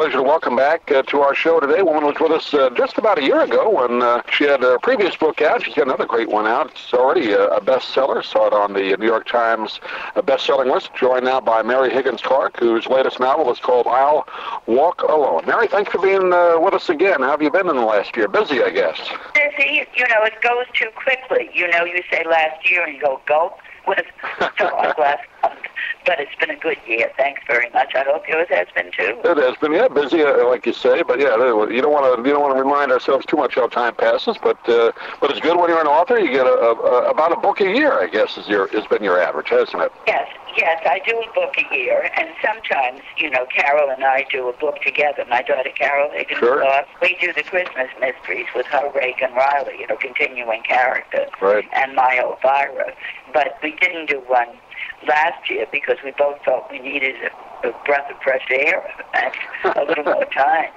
pleasure to welcome back uh, to our show today. A woman was with us uh, just about a year ago when uh, she had her previous book out. She's got another great one out. It's already a, a bestseller. Saw it on the New York Times uh, best-selling list. Joined now by Mary Higgins Clark, whose latest novel is called I'll Walk Alone. Mary, thanks for being uh, with us again. How have you been in the last year? Busy, I guess. Busy. You know, it goes too quickly. You know, you say last year and you go gulp with last month. But it's been a good year. Thanks very much. I hope yours has been too. It has been, yeah, busy, uh, like you say, but yeah, you don't want to you don't want to remind ourselves too much how time passes. But uh, but it's good when you're an author. You get a, a, about a book a year, I guess, is your has been your average, hasn't it? Yes, yes, I do a book a year, and sometimes you know Carol and I do a book together. My daughter Carol Higgins sure. we do the Christmas mysteries with her Regan Reilly, you know, continuing character, right. and my Alvirah. But we didn't do one last year because we both felt we needed a, a breath of fresh air and a little more time.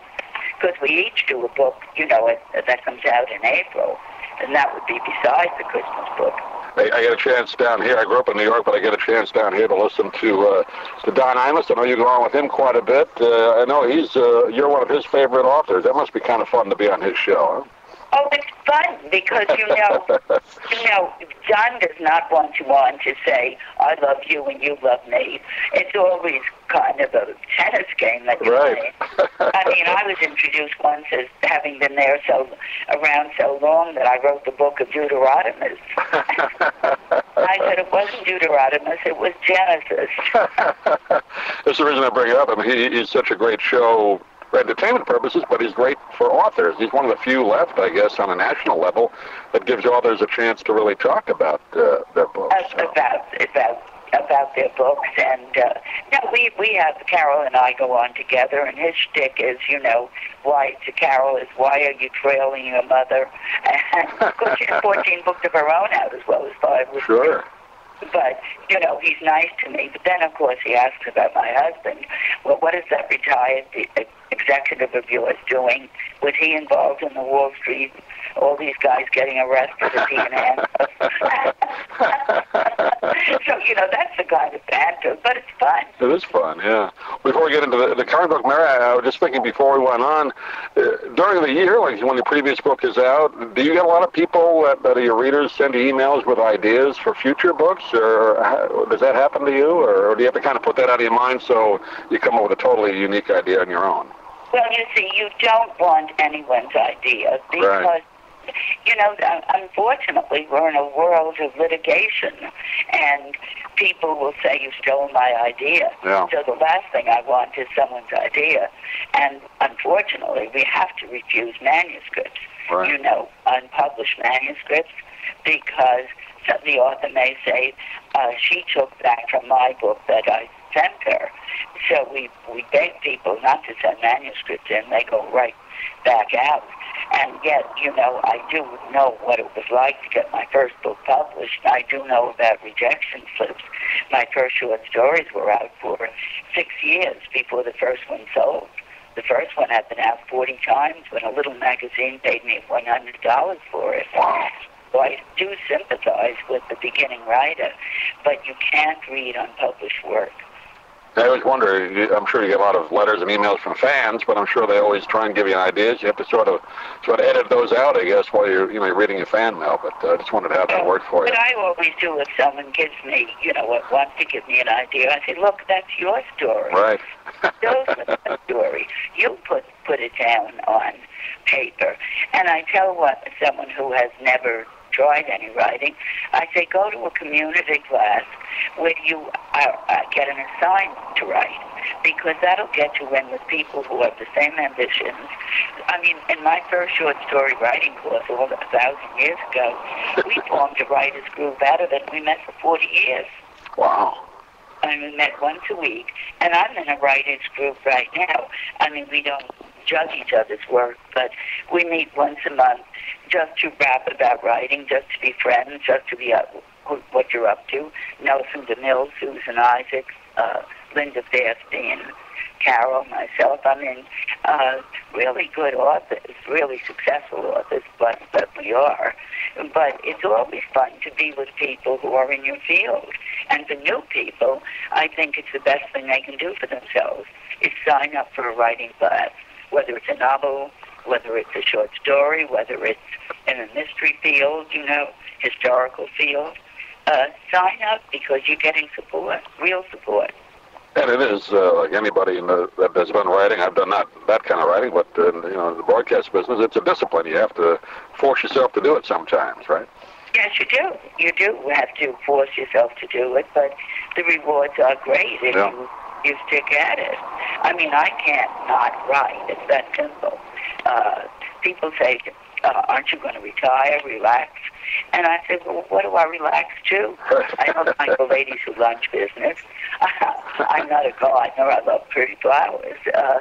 Because we each do a book, you know, it, that comes out in April, and that would be besides the Christmas book. I, I get a chance down here. I grew up in New York, but I get a chance down here to listen to uh, to Don Imus. I know you go on with him quite a bit. Uh, I know he's uh, you're one of his favorite authors. That must be kind of fun to be on his show. Huh? Oh, it's fun because you know, you know, Don does not want to want to say I love you and you love me. It's always kind of a tennis game that you right. play. I mean, I was introduced once as having been there so around so long that I wrote the book of Deuteronomy. I said it wasn't Deuteronomy; it was Genesis. That's the reason I bring it up. I mean, he, he's such a great show for entertainment purposes, but he's great for authors. He's one of the few left, I guess, on a national level that gives authors a chance to really talk about uh, their books. So. About about about their books, and uh, no, we we have Carol and I go on together, and his shtick is, you know, why to Carol is why are you trailing your mother? And of course, she has 14 books of her own out as well as five. Sure. But, you know, he's nice to me. But then, of course, he asks about my husband. Well, what is that retired uh, executive of yours doing? Was he involved in the Wall Street? All these guys getting arrested as he and So, you know, that's the kind of banter, but it's fun. It is fun, yeah. Before we get into the, the current book, Mary, I was just thinking before we went on, uh, during the year, like when the previous book is out, do you get a lot of people that, that are your readers send you emails with ideas for future books, or how, does that happen to you, or, or do you have to kind of put that out of your mind so you come up with a totally unique idea on your own? Well, you see, you don't want anyone's idea because right you know, unfortunately, we're in a world of litigation, and people will say you stole my idea. Yeah. So the last thing I want is someone's idea, and unfortunately, we have to refuse manuscripts. Right. You know, unpublished manuscripts, because the author may say uh, she took that from my book that I sent her. So we we beg people not to send manuscripts in; they go right back out. And yet, you know, I do know what it was like to get my first book published. I do know about rejection slips. My first short stories were out for six years before the first one sold. The first one had been out 40 times when a little magazine paid me $100 for it. So I do sympathize with the beginning writer, but you can't read unpublished work. I always wonder, I'm sure you get a lot of letters and emails from fans, but I'm sure they always try and give you ideas. You have to sort of sort of edit those out, I guess, while you're you know reading your fan mail. But I uh, just wondered how that worked for you. But I always do if someone gives me, you know, wants to give me an idea. I say, look, that's your story. Right. Those are story. You put put it down on paper, and I tell what someone who has never tried any writing, I say go to a community class where you uh, uh, get an assignment to write because that'll get you in with people who have the same ambitions. I mean, in my first short story writing course all a thousand years ago, we formed a writers group out of it. We met for 40 years. Wow. And we met once a week, and I'm in a writers group right now. I mean, we don't judge each other's work, but we meet once a month just to rap about writing, just to be friends, just to be up, what you're up to. Nelson DeMille, Susan Isaacs, uh, Linda Fairstein, Carol, myself. I mean, uh, really good authors, really successful authors, but that we are. But it's always fun to be with people who are in your field. And for new people, I think it's the best thing they can do for themselves is sign up for a writing class, whether it's a novel, whether it's a short story, whether it's in a mystery field, you know, historical field. Uh, sign up because you're getting support, real support. And it is uh, like anybody in the, that has been writing. I've done not that kind of writing, but uh, you know, the broadcast business, it's a discipline. You have to force yourself to do it sometimes, right? Yes, you do. You do have to force yourself to do it, but the rewards are great if Yeah. you you stick at it. I mean, I can't not write. It's that simple. Uh, people say, uh, "Aren't you going to retire, relax?" And I said, "Well, what do I relax to? I don't like the ladies who lunch business. I'm not a gardener. I love pretty flowers. Uh,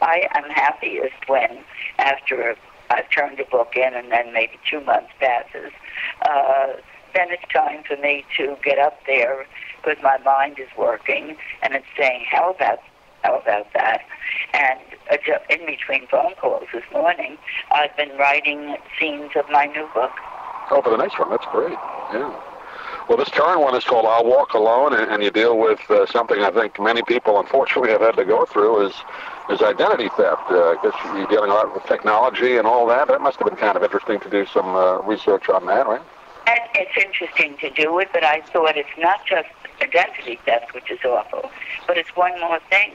I am happiest when, after I've turned a book in, and then maybe two months passes, uh, then it's time for me to get up there because my mind is working and it's saying, "How about how about that?" And uh, in between phone calls this morning, I've been writing scenes of my new book. Oh, for the next one, that's great. Yeah. Well, this current one is called "I'll Walk Alone," and, and you deal with uh, something I think many people, unfortunately, have had to go through is is identity theft. Uh, I guess you're dealing a lot with technology and all that. That must have been kind of interesting to do some uh, research on that, right? And it's interesting to do it, but I thought it's not just identity theft, which is awful, but it's one more thing.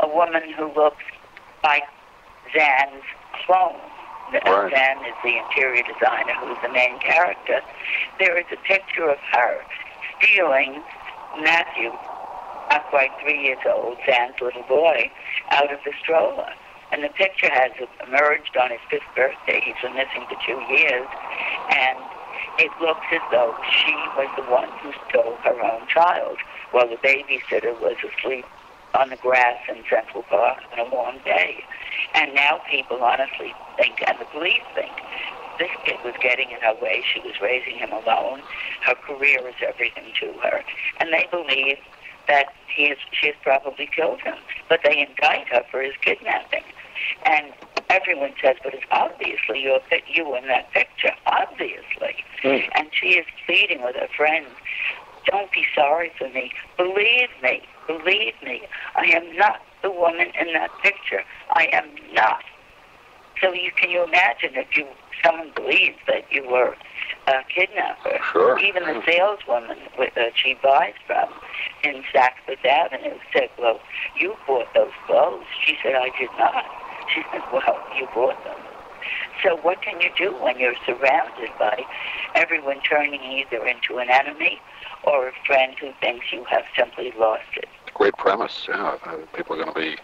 A woman who looks like Zan's clone. Right. Zan is the interior designer who's the main character. There is a picture of her stealing Matthew, not quite three years old, Zan's little boy, out of the stroller. And the picture has emerged on his fifth birthday. He's been missing for two years. And it looks as though she was the one who stole her own child while the babysitter was asleep on the grass in Central Park on a warm day. And now people honestly think, and the police think, this kid was getting in her way. She was raising him alone. Her career is everything to her. And they believe that he is, she has probably killed him. But they indict her for his kidnapping. And everyone says, but it's obviously you're, you in that picture, obviously. Mm. And she is pleading with her friends, don't be sorry for me. Believe me, believe me. I am not the woman in that picture. I am not. So you can you imagine if you someone believes that you were a kidnapper? Sure. Even the saleswoman with- that she buys from in Saks Fifth Avenue said, "Well, you bought those clothes." She said, "I did not." She said, "Well, you bought them." So what can you do when you're surrounded by everyone turning either into an enemy or a friend who thinks you have simply lost it? Great premise. Yeah, uh, people are going to be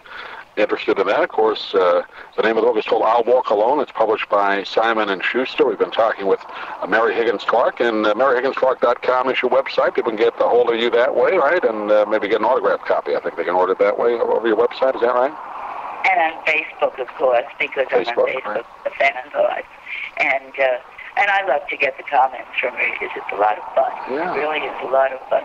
interested in that. Of course, uh, the name of the book is called "I'll Walk Alone." It's published by Simon and Schuster. We've been talking with uh, Mary Higgins Clark, and uh, MaryHigginsClark.com is your website. People can get a hold of you that way, right? And uh, maybe get an autographed copy. I think they can order it that way over your website. Is that right? And on Facebook, of course, because I'm Facebook, right. The fan and. And uh, and I love to get the comments from readers. It's a lot of fun. Yeah. It really is a lot of fun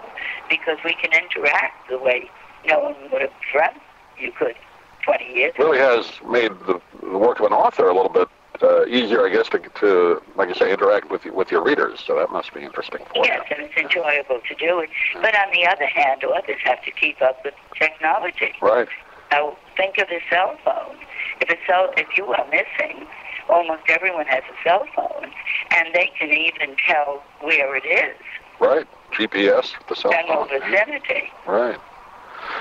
because we can interact the way no one would have dreamt you could 20 years ago. really has made the, the work of an author a little bit uh, easier, I guess, to, to, like you say, interact with with your readers. So that must be interesting for Yes, and it's enjoyable to do it. But on the other hand, authors have to keep up with technology. Right. Now, think of a cell phone. If a cell, if you are missing, almost everyone has a cell phone, and they can even tell where it is, Right. GPS, the cell general phone. vicinity. Right.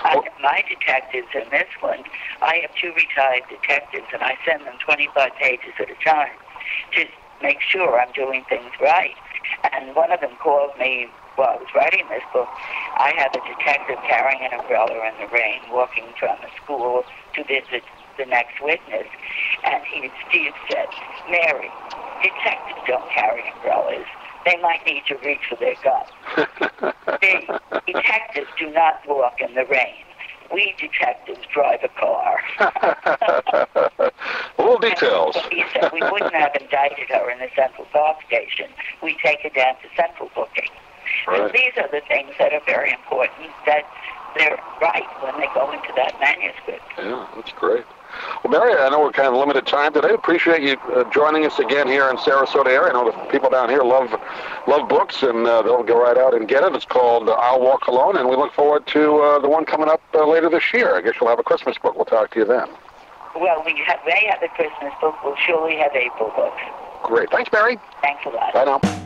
I, my detectives in this one, I have two retired detectives, and I send them 25 pages at a time to make sure I'm doing things right. And one of them called me while I was writing this book. I have a detective carrying an umbrella in the rain, walking from the school to visit the next witness. And he, Steve said, Mary, detectives don't carry umbrellas. They might need to reach for their gun. The detectives do not walk in the rain. We detectives drive a car. Little details. He said we wouldn't have indicted her in the Central Park station. We take her down to Central Booking. Right. These are the things that are very important that they're right when they go into that manuscript. Yeah, that's great. Well, Mary, I know we're kind of limited time today. Appreciate you uh, joining us again here in Sarasota area. I know the people down here love love books, and uh, they'll go right out and get it. It's called uh, I'll Walk Alone, and we look forward to uh, the one coming up uh, later this year. I guess you'll have a Christmas book. We'll talk to you then. Well, we have, they have a Christmas book. We'll surely have April books. Great. Thanks, Mary. Thanks a lot. Bye now.